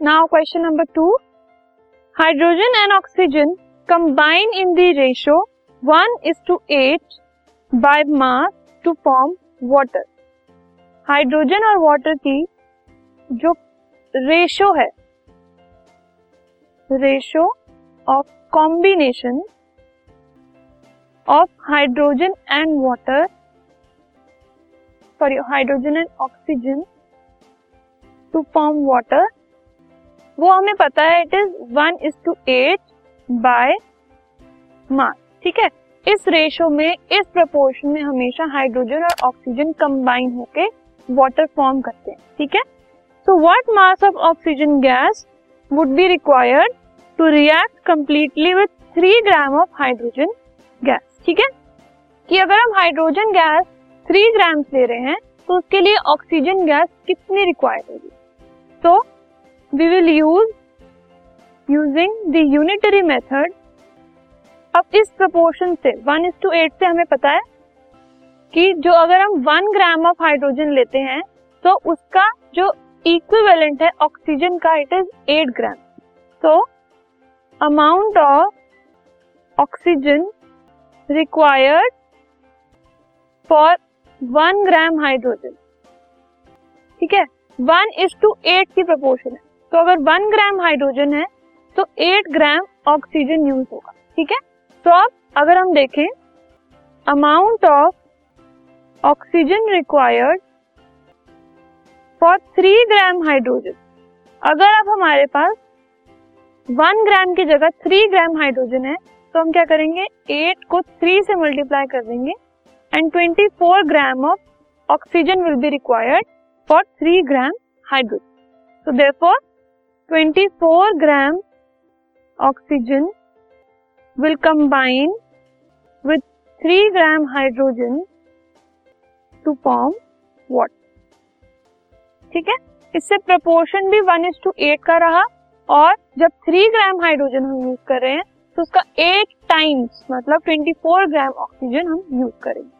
Now question number two hydrogen and oxygen combine in the ratio one is to eight by mass to form water hydrogen और water की जो ratio है ratio of combination of hydrogen and water sorry hydrogen and oxygen to form water वो हमें पता है it is one is to eight by mass ठीक है? इस रेशो में, इस प्रपोर्शन में हमेशा हाइड्रोजन और ऑक्सीजन कंबाइन होके वाटर फॉर्म करते हैं, ठीक है? So what mass of oxygen gas would be required to react completely with three gram of hydrogen gas ठीक है? कि अगर हम हाइड्रोजन गैस थ्री ग्राम ले रहे हैं तो उसके लिए ऑक्सीजन गैस कितनी रिक्वायर्ड होगी? तो we will use using the unitary method अब इस प्रपोर्शन से वन इज़ टू एट से हमें पता है कि जो अगर हम वन ग्राम ऑफ़ हाइड्रोजन लेते हैं तो उसका जो इक्विवेलेंट है ऑक्सीजन का इट इज़ एट ग्राम तो amount of oxygen required for one gram hydrogen ठीक है? वन इज़ टू एट की प्रपोर्शन है। तो अगर वन ग्राम हाइड्रोजन है तो एट ग्राम ऑक्सीजन यूज़ होगा, ठीक है? तो अब अगर हम देखें amount of oxygen required for three gram hydrogen. अगर अब हमारे पास वन ग्राम की जगह थ्री ग्राम हाइड्रोजन है तो हम क्या करेंगे? एट को थ्री से मल्टीप्लाई कर देंगे and twenty four gram of oxygen will be required for three gram hydrogen. so therefore 24 gram oxygen will combine with 3 gram hydrogen to form water ठीक है? इससे प्रपोर्शन भी वन इज़ टू एट का रहा और जब थ्री ग्राम हाइड्रोजन हम use कर रहे हैं तो उसका एट टाइम्स मतलब ट्वेंटी फोर ग्राम ऑक्सीजन हम यूज़ करेंगे।